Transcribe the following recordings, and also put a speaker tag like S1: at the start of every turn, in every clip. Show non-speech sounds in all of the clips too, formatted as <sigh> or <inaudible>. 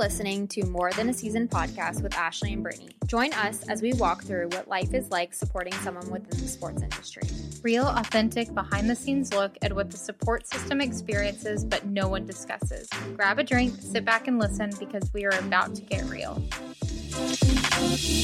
S1: Listening to More Than a Season podcast with Ashley and Brittany. Join us as we walk through what life is like supporting someone within the sports industry.
S2: Real, authentic, behind the scenes look at what the support system experiences, but no one discusses. Grab a drink, sit back, and listen because we are about to get real.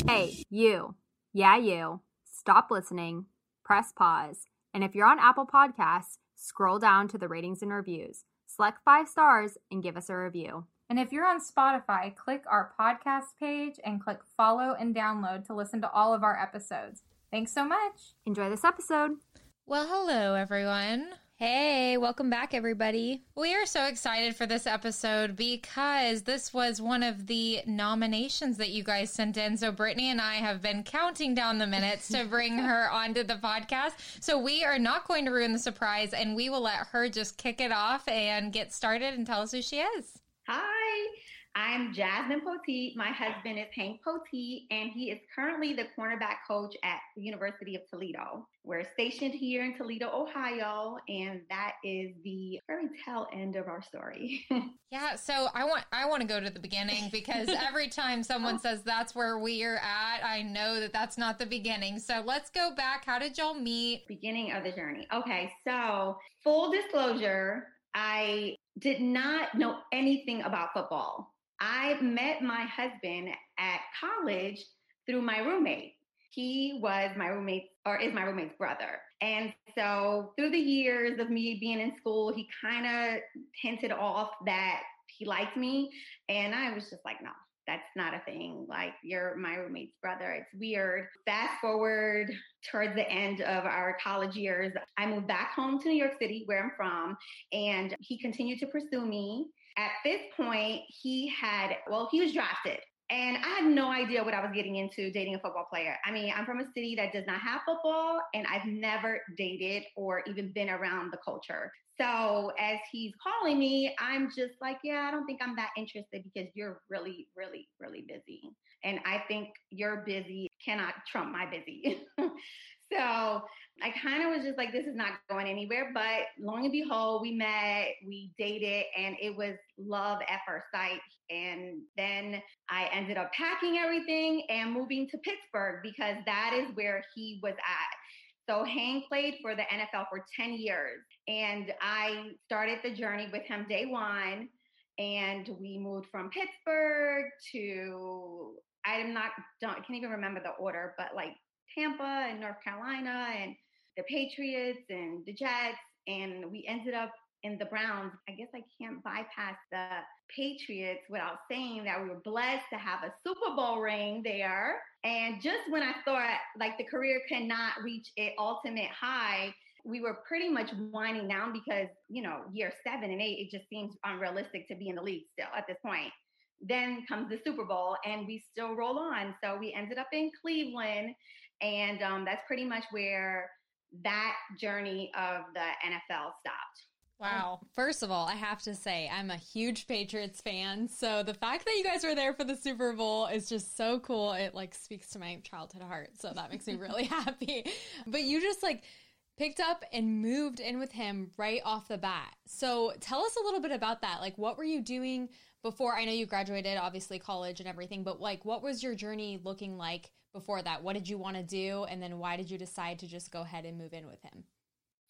S1: Hey, you. Yeah, you. Stop listening, press pause, and if you're on Apple Podcasts, scroll down to the ratings and reviews. Select five stars and give us a review.
S2: And if you're on Spotify, click our podcast page and click follow and download to listen to all of our episodes. Thanks so much.
S1: Enjoy this episode.
S3: Well, hello, everyone.
S1: Hey, welcome back, everybody.
S3: We are so excited for this episode because this was one of the nominations that you guys sent in. So, Brittany and I have been counting down the minutes to bring <laughs> her onto the podcast. So, we are not going to ruin the surprise and we will let her just kick it off and get started and tell us who she is.
S4: Hi, I'm Jasmine Poteat. My husband is Hank Poteat, and he is currently the cornerback coach at the University of Toledo. We're stationed here in Toledo, Ohio, and that is the fairy tale end of our story. <laughs>
S3: yeah, so I want I want to go to the beginning <laughs> because every time someone says that's where we are at, I know that that's not the beginning. So let's go back. How did y'all meet?
S4: Beginning of the journey. Okay, so full disclosure, I did not know anything about football. I met my husband at college through my roommate. He was my roommate or is my roommate's brother. And so through the years of me being in school, he kind of hinted off that he liked me. And I was just like, no, that's not a thing. Like you're my roommate's brother. It's weird. Fast forward towards the end of our college years, I moved back home to New York City, where I'm from, and he continued to pursue me. At this point, he had, well, he was drafted. And I had no idea what I was getting into dating a football player. I mean, I'm from a city that does not have football, and I've never dated or even been around the culture. So as he's calling me, I'm just like, yeah, I don't think I'm that interested because you're really, really, really busy. And I think you're busy cannot trump my busy. <laughs> so I kind of was just like, this is not going anywhere. But long and behold, we met, we dated, and it was love at first sight. And then I ended up packing everything and moving to Pittsburgh because that is where he was at. So Hank played for the NFL for 10 years. And I started the journey with him day one. And we moved from Pittsburgh to, I'm not, don't, I can't even remember the order, but like Tampa and North Carolina and the Patriots and the Jets. And we ended up in the Browns. I guess I can't bypass the Patriots without saying that we were blessed to have a Super Bowl ring there. And just when I thought like the career cannot reach its ultimate high, we were pretty much winding down because, you know, year seven and eight, it just seems unrealistic to be in the league still at this point. Then comes the Super Bowl and we still roll on. So we ended up in Cleveland. And um, that's pretty much where that journey of the NFL stopped.
S3: Wow. Um, first of all, I have to say, I'm a huge Patriots fan. So the fact that you guys were there for the Super Bowl is just so cool. It like speaks to my childhood heart. So that makes me <laughs> really happy. But you just like picked up and moved in with him right off the bat. So tell us a little bit about that. Like, what were you doing before? I know you graduated, obviously, college and everything, but like, what was your journey looking like before that? What did you want to do? And then why did you decide to just go ahead and move in with him?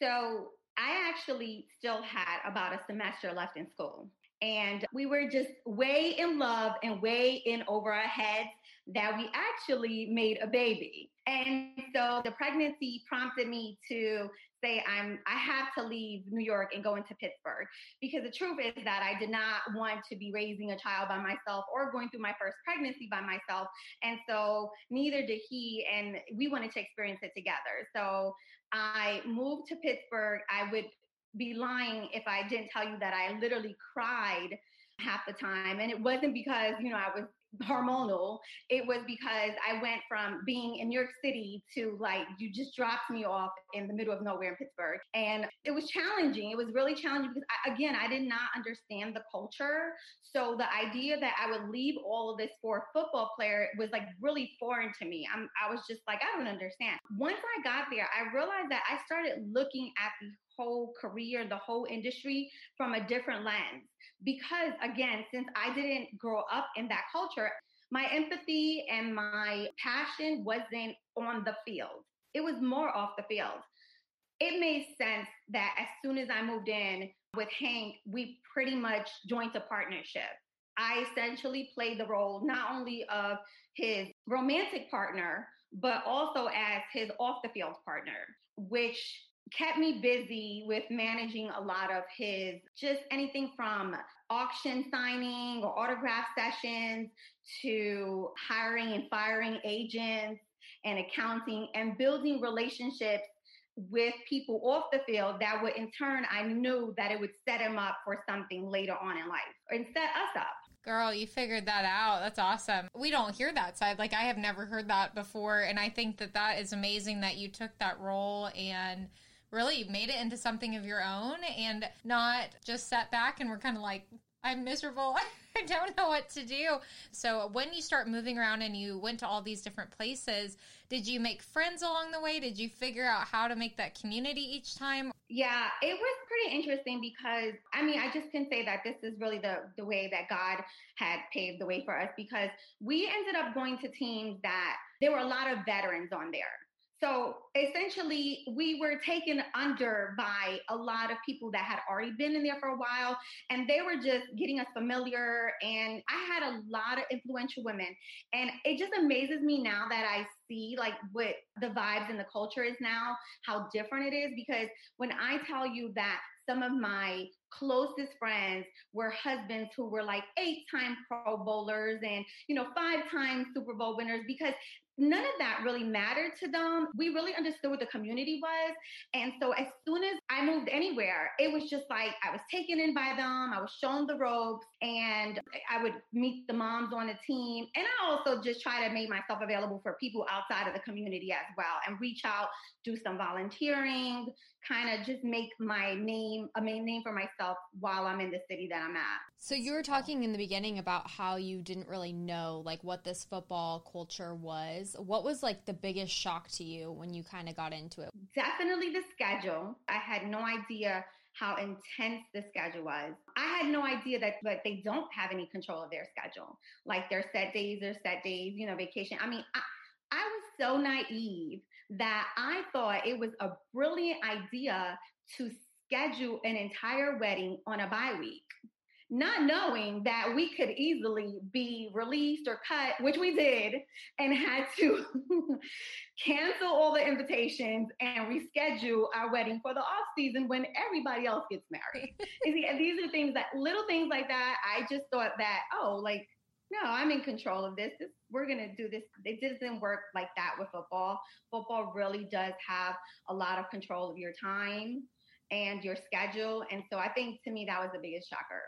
S4: So I actually still had about a semester left in school. And we were just way in love and way in over our heads that we actually made a baby. And so the pregnancy prompted me to say I'm I have to leave New York and go into Pittsburgh. Because the truth is that I did not want to be raising a child by myself or going through my first pregnancy by myself. And so neither did he and we wanted to experience it together. So I moved to Pittsburgh. I would be lying if I didn't tell you that I literally cried half the time. And it wasn't because you know I was hormonal. It was because I went from being in New York City to like, you just dropped me off in the middle of nowhere in Pittsburgh. And it was challenging. It was really challenging because, I, again, I did not understand the culture. So the idea that I would leave all of this for a football player was like really foreign to me. I'm, I was just like, I don't understand. Once I got there, I realized that I started looking at the whole career, the whole industry from a different lens. Because again, since I didn't grow up in that culture, my empathy and my passion wasn't on the field. It was more off the field. It made sense that as soon as I moved in with Hank, we pretty much joined a partnership. I essentially played the role not only of his romantic partner, but also as his off the field partner, which kept me busy with managing a lot of his just anything from auction signing or autograph sessions to hiring and firing agents and accounting and building relationships with people off the field that would in turn I knew that it would set him up for something later on in life and set us up.
S2: Girl, you figured that out. That's awesome. We don't hear that side. Like I have never heard that before and I think that that is amazing that you took that role and really made it into something of your own and not just sat back and we're kind of like, I'm miserable. <laughs> I don't know what to do. So, when you start moving around and you went to all these different places, did you make friends along the way? Did you figure out how to make that community each time?
S4: Yeah, it was pretty interesting because I mean, I just can say that this is really the the way that God had paved the way for us because we ended up going to teams that there were a lot of veterans on there. So essentially, we were taken under by a lot of people that had already been in there for a while, and they were just getting us familiar. And I had a lot of influential women, and it just amazes me now that I see like what the vibes and the culture is now, how different it is. Because when I tell you that some of my closest friends were husbands who were like eight time pro bowlers and you know five time super bowl winners because none of that really mattered to them. We really understood what the community was. And so as soon as I moved anywhere, it was just like I was taken in by them, I was shown the ropes, and I would meet the moms on the team. And I also just try to make myself available for people outside of the community as well and reach out, do some volunteering, kind of just make my name a main name for myself while I'm in the city that I'm at.
S3: So you were talking in the beginning about how you didn't really know like what this football culture was. What was like the biggest shock to you when you kind of got into it?
S4: Definitely the schedule. I had no idea how intense the schedule was. I had no idea that like they don't have any control of their schedule. Like their set days or set days, you know, vacation. I mean, I, I was so naive that I thought it was a brilliant idea to schedule an entire wedding on a bye week not knowing that we could easily be released or cut, which we did, and had to <laughs> cancel all the invitations and reschedule our wedding for the off season when everybody else gets married. <laughs> You see, these are things that little things like that. I just thought that, oh, like no, I'm in control of this. this we're going to do this. It doesn't work like that with football. Football really does have a lot of control of your time and your schedule. And so I think to me, that was the biggest shocker.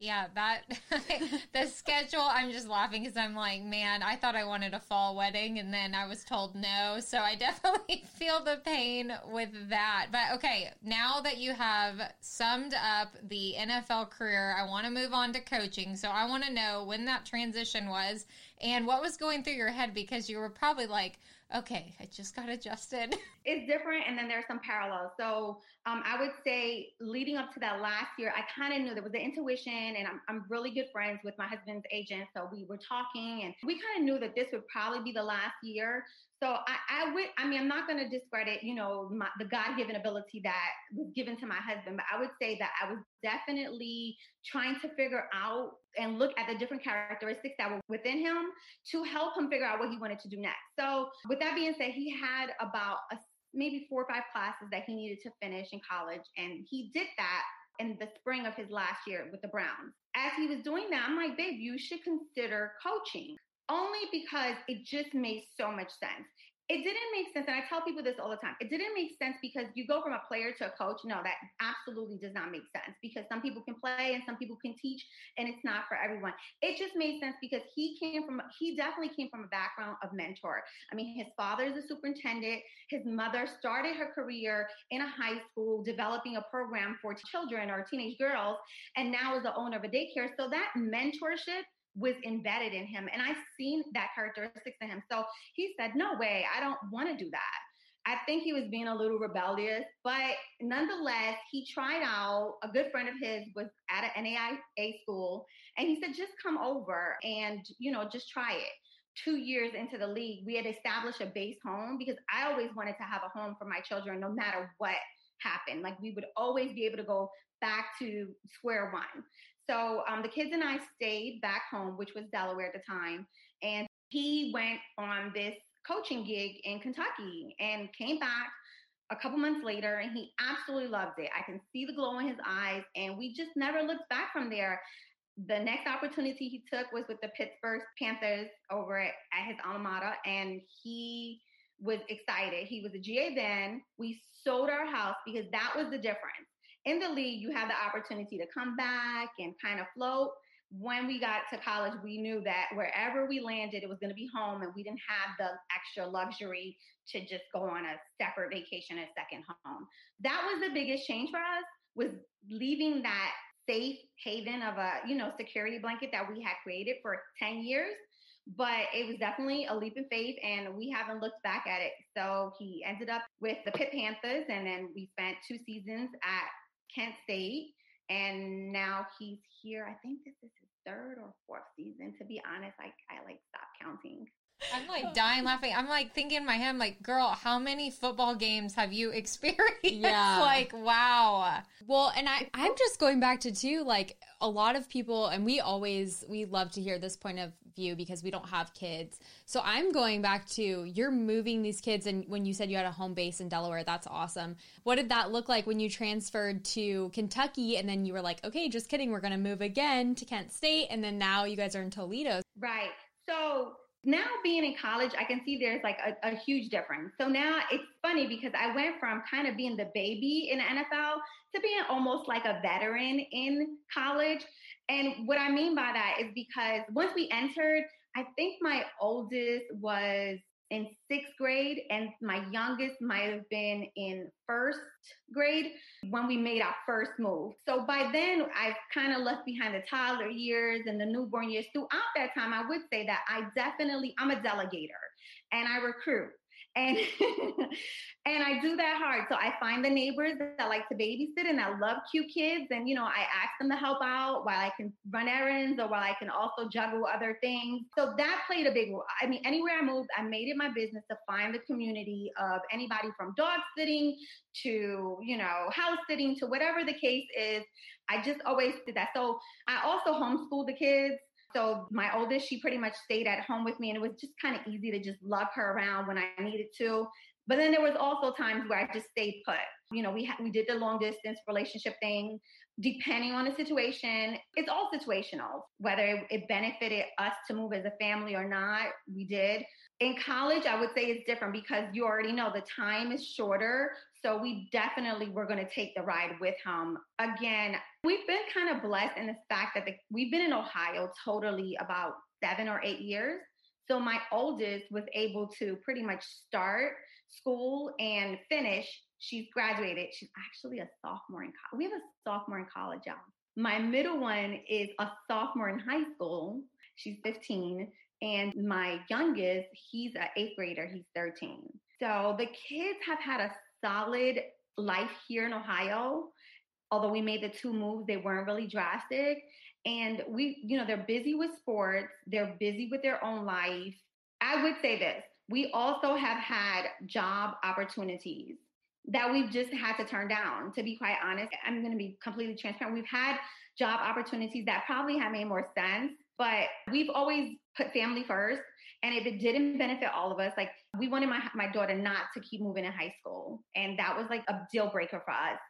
S2: Yeah, that <laughs> the schedule. I'm just laughing because I'm like, man, I thought I wanted a fall wedding, and then I was told no. So I <laughs> definitely feel the pain with that. But okay, now that you have summed up the NFL career, I want to move on to coaching. So I want to know when that transition was and what was going through your head because you were probably like, okay, I just got adjusted. <laughs>
S4: It's different, and then there's some parallels. So um, I would say leading up to that last year, I kind of knew there was an intuition, and I'm, I'm really good friends with my husband's agent. So we were talking, and we kind of knew that this would probably be the last year. So I, I would, I mean, I'm not going to discredit, you know, my, the God given ability that was given to my husband, but I would say that I was definitely trying to figure out and look at the different characteristics that were within him to help him figure out what he wanted to do next. So with that being said, he had about a, maybe four or five classes that he needed to finish in college. And he did that in the spring of his last year with the Browns. As he was doing that, I'm like, babe, you should consider coaching only because it just made so much sense it didn't make sense. And I tell people this all the time. It didn't make sense because you go from a player to a coach. No, that absolutely does not make sense because some people can play and some people can teach, and it's not for everyone. It just made sense because he came from, he definitely came from a background of mentor. I mean, his father is a superintendent. His mother started her career in a high school developing a program for children or teenage girls, and now is the owner of a daycare. So that mentorship was embedded in him. And I've seen that characteristics in him. So he said, No way, I don't want to do that. I think he was being a little rebellious, but nonetheless, he tried out. A good friend of his was at an NAIA school, and he said, just come over and, you know, just try it. Two years into the league, we had established a base home because I always wanted to have a home for my children no matter what happened. Like we would always be able to go back to square one. So um, the kids and I stayed back home, which was Delaware at the time. And he went on this coaching gig in Kentucky and came back a couple months later and he absolutely loved it. I can see the glow in his eyes and we just never looked back from there. The next opportunity he took was with the Pittsburgh Panthers over at, at his alma mater and he was excited. He was a GA then. We sold our house because that was the difference in the league, you have the opportunity to come back and kind of float. When we got to college, we knew that wherever we landed, it was going to be home, and we didn't have the extra luxury to just go on a separate vacation, a second home. That was the biggest change for us was leaving that safe haven of a you know security blanket that we had created for 10 years but it was definitely a leap of faith and we haven't looked back at it so he ended up with the pitt panthers and then we spent two seasons at Kent State. And now he's here. I think this is his third or fourth season. To be honest, I, I like stop counting.
S2: I'm like oh. dying laughing. I'm like thinking in my head, I'm like, girl, how many football games have you <laughs> experienced? Yeah. like, wow.
S3: Well, and I, I'm just going back to too, like a lot of people, and we always, we love to hear this point of view because we don't have kids. So I'm going back to you're moving these kids, and when you said you had a home base in Delaware, that's awesome. What did that look like when you transferred to Kentucky, and then you were like, okay, just kidding, we're going to move again to Kent State, and then now you guys are in Toledo.
S4: Right. So now being in college, I can see there's like a, a, huge difference. So now it's funny because I went from kind of being the baby in the NFL to being almost like a veteran in college. And what I mean by that is because once we entered, I think my oldest was in sixth grade, and my youngest might have been in first grade when we made our first move. So by then, I've kind of left behind the toddler years and the newborn years. Throughout that time, I would say that I definitely, I'm a delegator and I recruit and <laughs> and I do that hard. So I find the neighbors that like to babysit and I love cute kids, and you know I ask them to help out while I can run errands or while I can also juggle other things. So that played a big role. I mean, anywhere I moved, I made it my business to find the community of anybody from dog sitting to you know house sitting to whatever the case is. I just always did that. So I also homeschooled the kids. So my oldest, she pretty much stayed at home with me, and it was just kind of easy to just love her around when I needed to. But then there was also times where I just stayed put. You know, we ha- we did the long distance relationship thing. Depending on the situation, it's all situational. Whether it, it benefited us to move as a family or not, we did. In college, I would say it's different because you already know the time is shorter. So we definitely were going to take the ride with him. Again, we've been kind of blessed in the fact that the, we've been in Ohio totally about seven or eight years. So my oldest was able to pretty much start school and finish. She's graduated. She's actually a sophomore in college. We have a sophomore in college, y'all. My middle one is a sophomore in high school. She's 15. And my youngest, he's an eighth grader. He's 13. So the kids have had a solid life here in Ohio. Although we made the two moves, they weren't really drastic. And we, you know, they're busy with sports, they're busy with their own life. I would say this we also have had job opportunities that we've just had to turn down. To be quite honest, I'm going to be completely transparent. We've had job opportunities that probably have made more sense, but we've always put family first. And if it didn't benefit all of us, like we wanted my my daughter not to keep moving in high school, and that was like a deal breaker for us.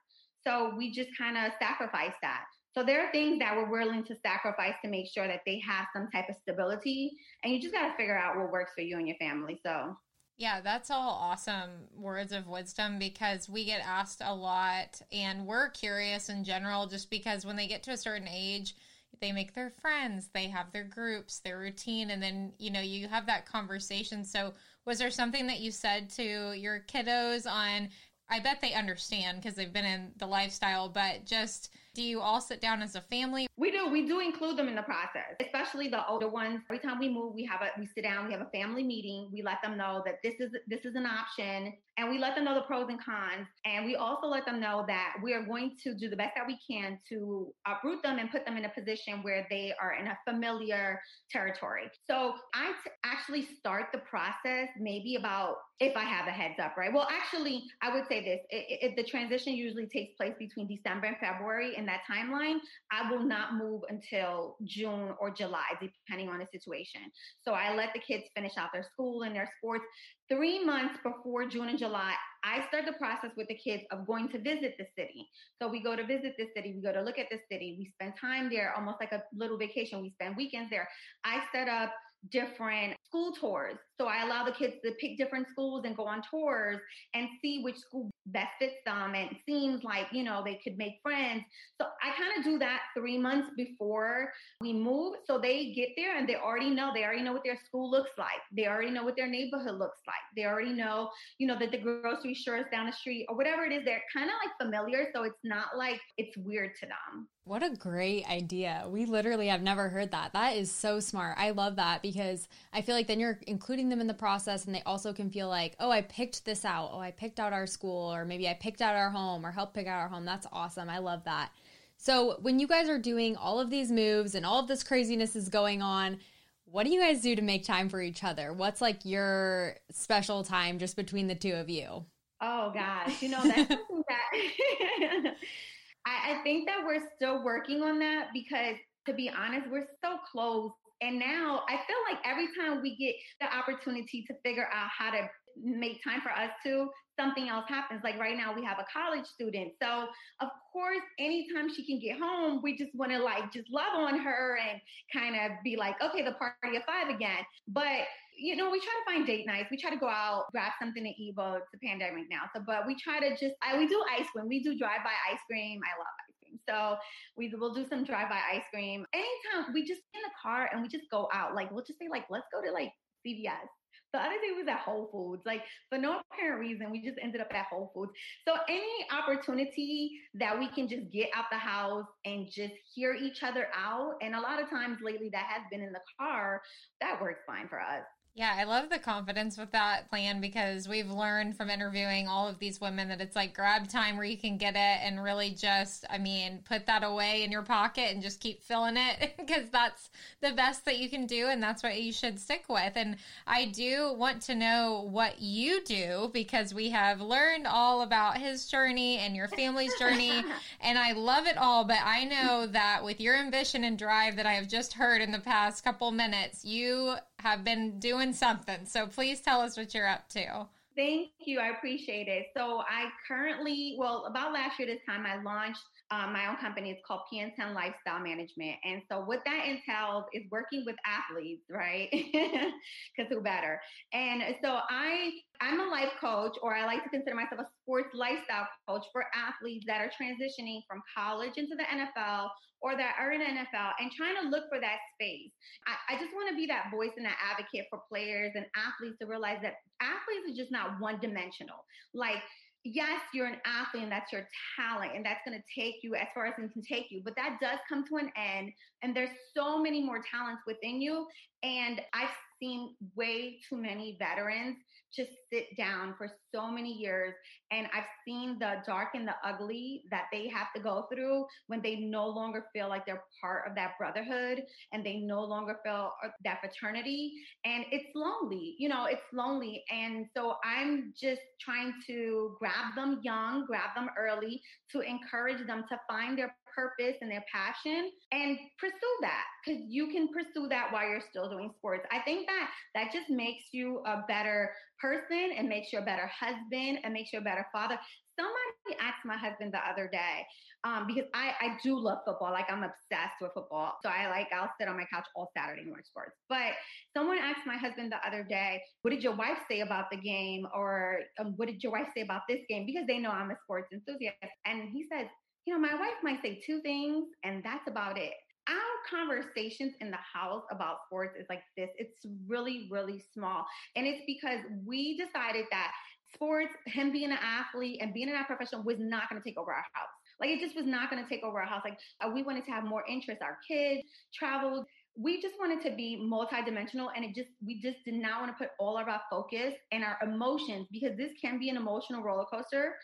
S4: So we just kind of sacrificed that. So there are things that we're willing to sacrifice to make sure that they have some type of stability, and you just got to figure out what works for you and your family. So
S2: yeah, that's all awesome words of wisdom because we get asked a lot and we're curious in general just because when they get to a certain age, they make their friends, they have their groups, their routine, and then, you know, you have that conversation. So, was there something that you said to your kiddos on? I bet they understand because they've been in the lifestyle, but just do you all sit down as a family?
S4: We do. We do include them in the process, especially the older ones. Every time we move, we have a we sit down, we have a family meeting. We let them know that this is this is an option, and we let them know the pros and cons. And we also let them know that we are going to do the best that we can to uproot them and put them in a position where they are in a familiar territory. So I t- actually start the process maybe about if I have a heads up, right? Well, actually, I would say this: if the transition usually takes place between December and February, in that timeline, I will not move until June or July, depending on the situation. So I let the kids finish out their school and their sports. Three months before June and July, I start the process with the kids of going to visit the city. So we go to visit the city, we go to look at the city, we spend time there, almost like a little vacation. We spend weekends there. I set up different school tours. So I allow the kids to pick different schools and go on tours and see which school best fits them and seems like, you know, they could make friends. So I kind of do that three months before we move. So they get there and they already know, they already know what their school looks like. They already know what their neighborhood looks like. They already know, you know, that the grocery store is down the street or whatever it is. They're kind of like familiar. So it's not like it's weird to them.
S3: What a great idea. We literally have never heard that. That is so smart. I love that because I feel like then you're including them in the process and they also can feel like, oh, I picked this out. Oh, I picked out our school or maybe I picked out our home or helped pick out our home. That's awesome. I love that. So, when you guys are doing all of these moves and all of this craziness is going on, what do you guys do to make time for each other? What's like your special time just between the two of you?
S4: Oh gosh, you know that's something that <laughs> I, I think that we're still working on that because to be honest, we're so close. And now I feel like every time we get the opportunity to figure out how to make time for us too, something else happens. Like right now, we have a college student. So, of course, anytime she can get home, we just want to like just love on her and kind of be like, okay, the party of five again. But you know, we try to find date nights. We try to go out, grab something to eat. Well, it's a pandemic now, so but we try to just I, we do ice cream. We do drive by ice cream. I love ice cream, so we will do some drive by ice cream. Anytime we just in the car and we just go out. Like we'll just say like, let's go to like CVS the other day was at Whole Foods. Like for no apparent reason, we just ended up at Whole Foods. So any opportunity that we can just get out the house and just hear each other out, and a lot of times lately that has been in the car, that works fine for us.
S2: Yeah, I love the confidence with that plan because we've learned from interviewing all of these women that it's like grab time where you can get it and really just, I mean, put that away in your pocket and just keep filling it <laughs> because that's the best that you can do and that's what you should stick with. And I do want to know what you do because we have learned all about his journey and your family's journey <laughs> and I love it all, but I know that with your ambition and drive that I have just heard in the past couple minutes, you have been doing something. So please tell us what you're up to.
S4: Thank you. I appreciate it. So I currently, well, about last year this time, I launched um, my own company. It's called PN10 Lifestyle Management. And so what that entails is working with athletes, right? <laughs> Because who better? And so I, I'm a life coach, or I like to consider myself a sports lifestyle coach for athletes that are transitioning from college into the NFL or that are in NFL and trying to look for that space. I, I just want to be that voice and that advocate for players and athletes to realize that athletes are just not one dimensional. Like yes, you're an athlete and that's your talent and that's going to take you as far as it can take you, but that does come to an end. And there's so many more talents within you. And I've seen way too many veterans just sit down for so many years. And I've seen the dark and the ugly that they have to go through when they no longer feel like they're part of that brotherhood and they no longer feel uh, that fraternity. And it's lonely, you know, it's lonely. And so I'm just trying to grab them young, grab them early to encourage them to find their purpose and their passion and pursue that because you can pursue that while you're still doing sports. I think that that just makes you a better person and makes you a better husband and makes you a better father. Somebody asked my husband the other day, um, because I, I do love football. Like I'm obsessed with football. So I like, I'll sit on my couch all Saturday and watch sports. But someone asked my husband the other day, what did your wife say about the game? Or um, what did your wife say about this game? Because they know I'm a sports enthusiast. And he says, you know, my wife might say two things and that's about it our conversations in the house about sports is like this. It's really, really small. And it's because we decided that sports, him being an athlete and being an athlete professional was not going to take over our house. Like it just was not going to take over our house. Like uh, we wanted to have more interest. Our kids traveled. We just wanted to be multidimensional and it just, we just did not want to put all of our focus and our emotions because this can be an emotional roller coaster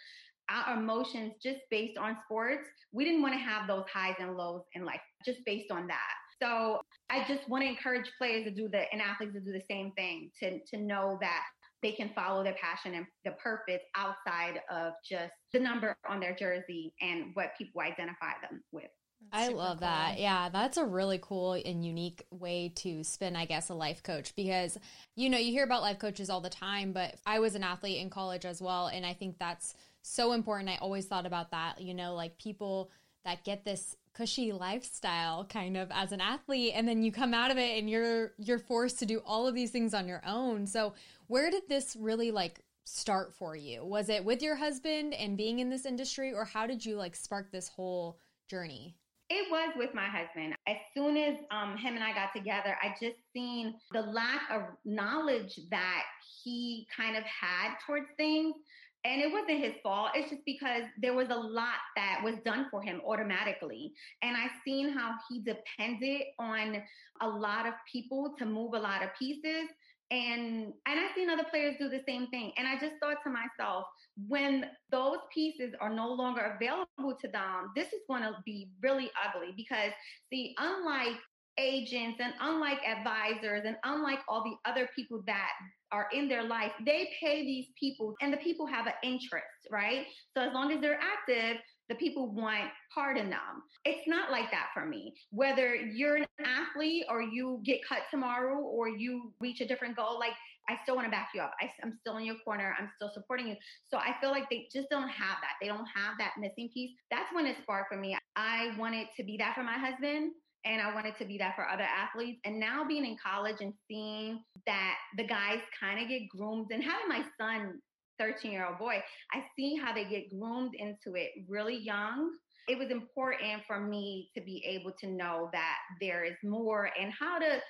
S4: our emotions just based on sports. We didn't want to have those highs and lows in life just based on that. So I just want to encourage players to do the and athletes to do the same thing to to know that they can follow their passion and the purpose outside of just the number on their jersey and what people identify them with.
S3: I love cool. that. Yeah, that's a really cool and unique way to spin, I guess, a life coach because, you know, you hear about life coaches all the time, but I was an athlete in college as well. And I think that's so important. I always thought about that, you know, like people that get this cushy lifestyle kind of as an athlete and then you come out of it and you're you're forced to do all of these things on your own. So, where did this really like start for you? Was it with your husband and being in this industry or how did you like spark this whole journey?
S4: It was with my husband. As soon as um, him and I got together, I just seen the lack of knowledge that he kind of had towards things and it wasn't his fault. It's just because there was a lot that was done for him automatically. And I've seen how he depended on a lot of people to move a lot of pieces. And and i've seen other players do the same thing. And i just thought to myself when those pieces are no longer available to them this is going to be really ugly. Because see unlike agents and unlike advisors and unlike all the other people that are in their life, they pay these people and the people have an interest, right? So as long as they're active, the people want part in them. It's not like that for me. Whether you're an athlete or you get cut tomorrow or you reach a different goal, like I still want to back you up. I, am still in your corner. I'm still supporting you. So I feel like they just don't have that. They don't have that missing piece. That's when it sparked for me. I wanted to be that for my husband and I wanted to be that for other athletes. And now being in college and seeing that the guys kind of get groomed and having my son, 13 year old boy, I see how they get groomed into it really young. It was important for me to be able to know that there is more and how to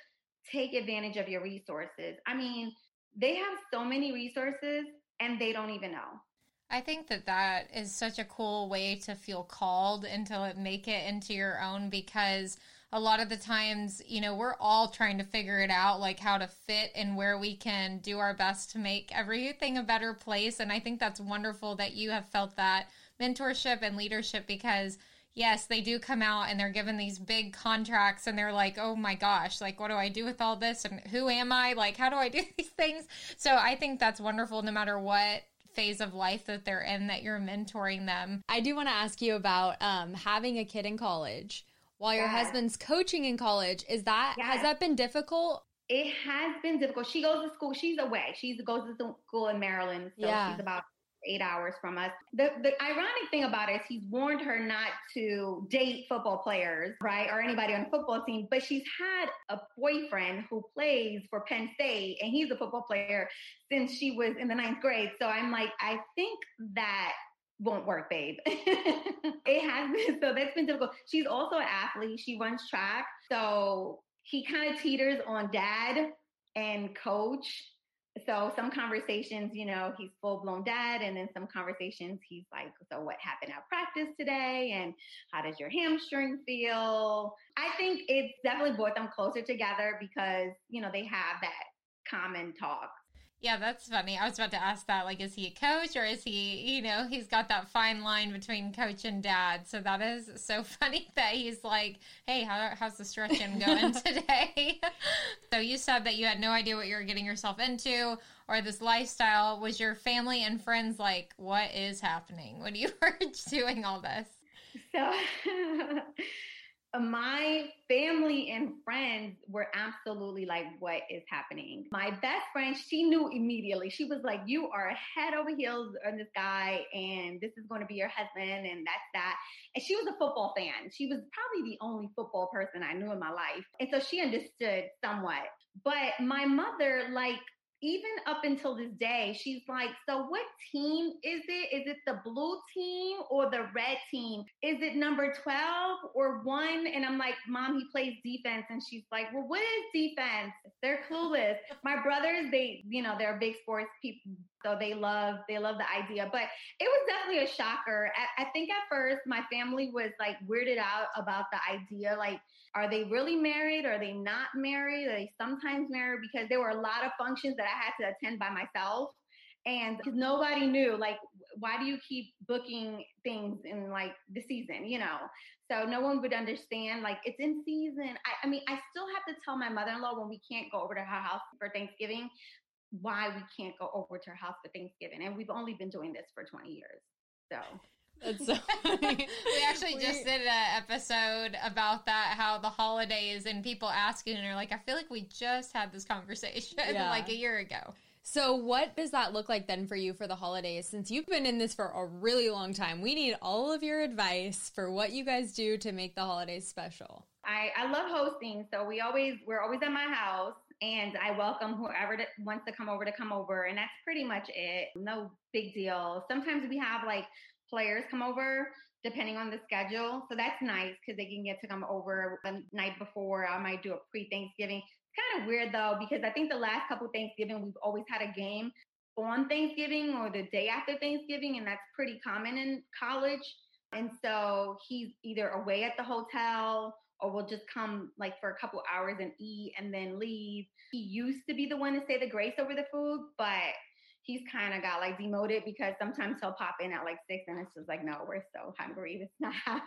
S4: take advantage of your resources. I mean, they have so many resources and they don't even know.
S2: I think that that is such a cool way to feel called and to make it into your own because a lot of the times, you know, we're all trying to figure it out, like how to fit and where we can do our best to make everything a better place. And I think that's wonderful that you have felt that mentorship and leadership because yes, they do come out and they're given these big contracts and they're like, oh my gosh, like, what do I do with all this? And who am I? Like, how do I <laughs> do these things? So I think that's wonderful no matter what phase of life that they're in that you're mentoring them.
S3: I do want to ask you about um, having a kid in college while your yes. husband's coaching in college. Is that yes. has that been difficult?
S4: It has been difficult. She goes to school. She's away. She goes to school in Maryland, so yeah. she's about eight hours from us. The the ironic thing about it is he's warned her not to date football players, right, or anybody on the football team. But she's had a boyfriend who plays for Penn State, and he's a football player since she was in the ninth grade. So I'm like, I think that won't work, babe. <laughs> it has been so that's been difficult. She's also an athlete. She runs track. So he kind of teeters on dad and coach. so some conversations, you know, he's full blown dad, and then some conversations he's like, "So what happened at practice today? And how does your hamstring feel?" I think it's definitely brought them closer together because you know they have that common talk.
S2: Yeah, that's funny. I was about to ask that. Like, is he a coach or is he, you know, he's got that fine line between coach and dad. So that is so <laughs> funny that he's like, hey, how, how's the stretching going <laughs> today? <laughs> so you said that you had no idea what you were getting yourself into or this lifestyle. Was your family and friends like, what is happening when you were doing all this?
S4: So my family and friends were absolutely like, what is happening? My best friend, she knew immediately. She was like, you are head over heels on this guy, and this is going to be your husband, and that's that. And she was a football fan. She was probably the only football person I knew in my life. And so she understood somewhat. But my mother, like, even up until this day, she's like, So what team is it? Is it the blue team or the red team? Is it number 12 or one? And I'm like, Mom, he plays defense. And she's like, Well, what is defense? They're clueless. My brothers, they, you know, they're big sports people. So they love, they love the idea. But it was definitely a shocker. I, I think at first my family was like weirded out about the idea. Like, are they really married? Are they not married? Are they sometimes married? Because there were a lot of functions that I had to attend by myself. And because nobody knew, like, why do you keep booking things in like the season, you know? So no one would understand, like, it's in season. I, I mean, I still have to tell my mother in law when we can't go over to her house for Thanksgiving why we can't go over to her house for Thanksgiving. And we've only been doing this for 20 years. So
S3: that's so <laughs> funny.
S2: we actually we, just did an episode about that, how the holidays and people asking and are like, I feel like we just had this conversation <laughs> yeah. like a year ago.
S3: So, what does that look like then for you for the holidays? Since you've been in this for a really long time, we need all of your advice for what you guys do to make the holidays special.
S4: I, I love hosting, so we always we're always at my house, and I welcome whoever to, wants to come over to come over, and that's pretty much it. No big deal. Sometimes we have like players come over depending on the schedule. So that's nice because they can get to come over the night before. I might do a pre Thanksgiving. It's kind of weird though, because I think the last couple Thanksgiving, we've always had a game on Thanksgiving or the day after Thanksgiving, and that's pretty common in college. And so he's either away at the hotel or will just come like for a couple hours and eat and then leave. He used to be the one to say the grace over the food, but he's kind of got like demoted because sometimes he'll pop in at like six and it's just like, no, we're so hungry. It's not <laughs>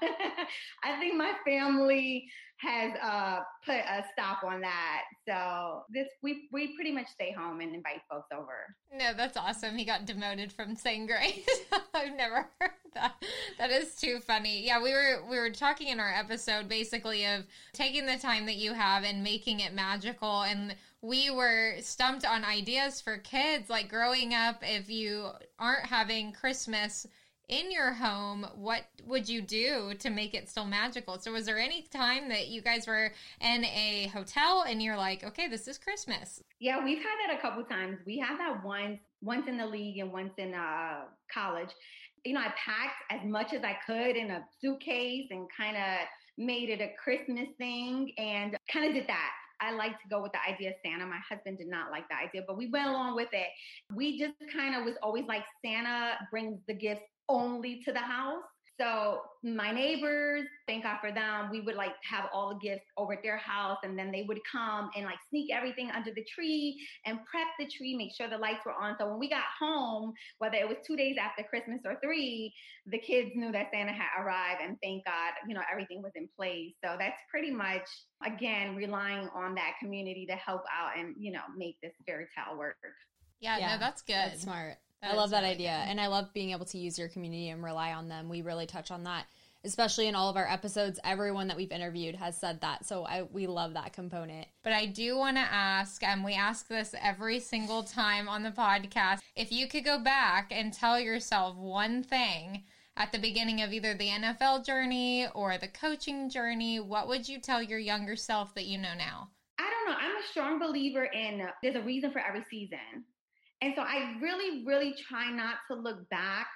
S4: I think my family has uh, put a stop on that. So this we we pretty much stay home and invite folks over.
S2: No, that's awesome. He got demoted from saying grace. <laughs> I've never heard that. That is too funny. Yeah, we were we were talking in our episode basically of taking the time that you have and making it magical and we were stumped on ideas for kids like growing up if you aren't having christmas in your home what would you do to make it still magical? So was there any time that you guys were in a hotel and you're like okay this is christmas
S4: yeah we've had that a couple times. We had that once once in the league and once in uh, college. You know i packed as much as i could in a suitcase and kind of made it a christmas thing and kind of did that I like to go with the idea of Santa. My husband did not like the idea, but we went along with it. We just kind of was always like Santa brings the gifts only to the house. So my neighbors, thank God for them, we would like have all the gifts over at their house and then they would come and like sneak everything under the tree and prep the tree, make sure the lights were on. So when we got home, whether it was two days after Christmas or three, the kids knew that Santa had arrived and thank God, you know, everything was in place. So that's pretty much, again, relying on that community to help out and, you know, make this fairy tale work.
S2: Yeah, yeah no, that's good.
S3: That's smart. That I love that really idea. Good. And I love being able to use your community and rely on them. We really touch on that, especially in all of our episodes. Everyone that we've interviewed has said that. So I, we love that component.
S2: But I do want to ask, and we ask this every single time on the podcast if you could go back and tell yourself one thing at the beginning of either the NFL journey or the coaching journey, what would you tell your younger self that you know now?
S4: I don't know. I'm a strong believer in uh, there's a reason for every season. And so I really, really try not to look back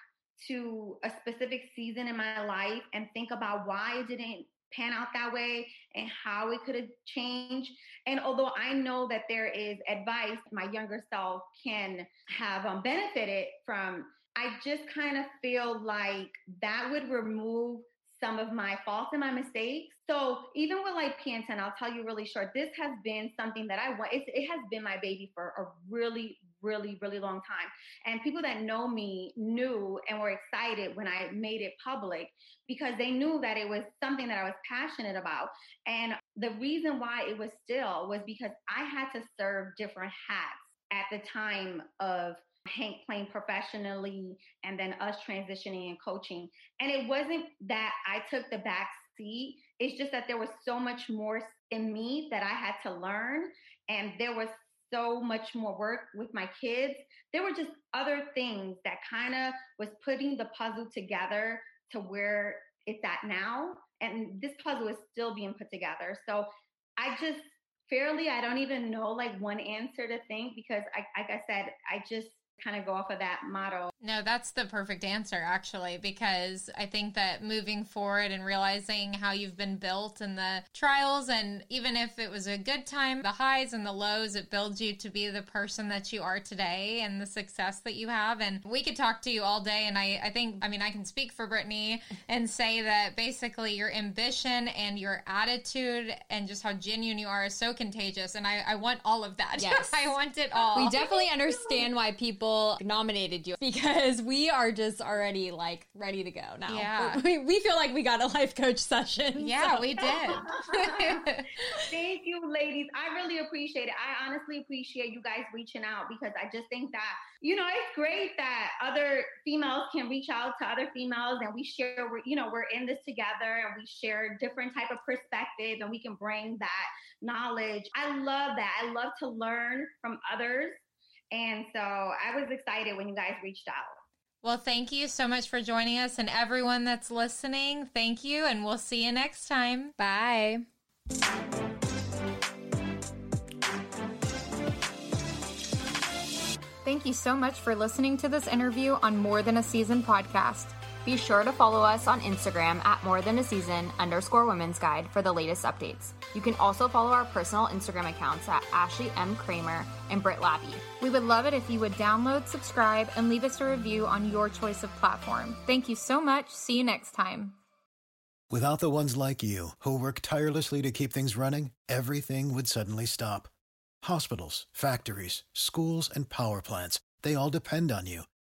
S4: to a specific season in my life and think about why it didn't pan out that way and how it could have changed. And although I know that there is advice my younger self can have um, benefited from, I just kind of feel like that would remove some of my faults and my mistakes. So even with like PN10, I'll tell you really short. This has been something that I want. it has been my baby for a really, really, really long time. And people that know me knew and were excited when I made it public because they knew that it was something that I was passionate about. And the reason why it was still was because I had to serve different hats at the time of Hank playing professionally and then us transitioning and coaching. And it wasn't that I took the back seat. It's just that there was so much more in me that I had to learn. And there was so much more work with my kids. There were just other things that kind of was putting the puzzle together to where it's at now. And this puzzle is still being put together. So I just fairly, I don't even know like one answer to think because I, like I said, I just kind of go off of that model.
S2: No, that's the perfect answer, actually, because I think that moving forward and realizing how you've been built and the trials, and even if it was a good time, the highs and the lows, it builds you to be the person that you are today and the success that you have. And we could talk to you all day. And I, I think, I mean, I can speak for Brittany and say that basically your ambition and your attitude and just how genuine you are is so contagious. And I, I want all of that. <laughs>
S3: Yes.
S2: I want it all.
S3: We definitely understand why people nominated you <laughs> because we are just already like ready to go now.
S2: Yeah. <laughs>
S3: We, we feel like we got a life coach session.
S2: Yeah,
S3: so.
S2: we did. <laughs>
S4: Thank you, ladies. I really appreciate it. I honestly appreciate you guys reaching out because I just think that, you know, it's great that other females can reach out to other females and we share, we're, you know, we're in this together and we share different type of perspectives and we can bring that knowledge. I love that. I love to learn from others. And so I was excited when you guys reached out.
S2: Well, thank you so much for joining us and everyone that's listening. Thank you, and we'll see you next time.
S3: Bye.
S1: Thank you so much for listening to this interview on More Than a Season podcast. Be sure to follow us on Instagram at More Than a Season underscore Women's Guide for the latest updates. You can also follow our personal Instagram accounts at Ashley M. Kramer and Britt Labby. We would love it if you would download, subscribe, and leave us a review on your choice of platform. Thank you so much. See you next time.
S5: Without the ones like you, who work tirelessly to keep things running, everything would suddenly stop. Hospitals, factories, schools, and power plants, they all depend on you.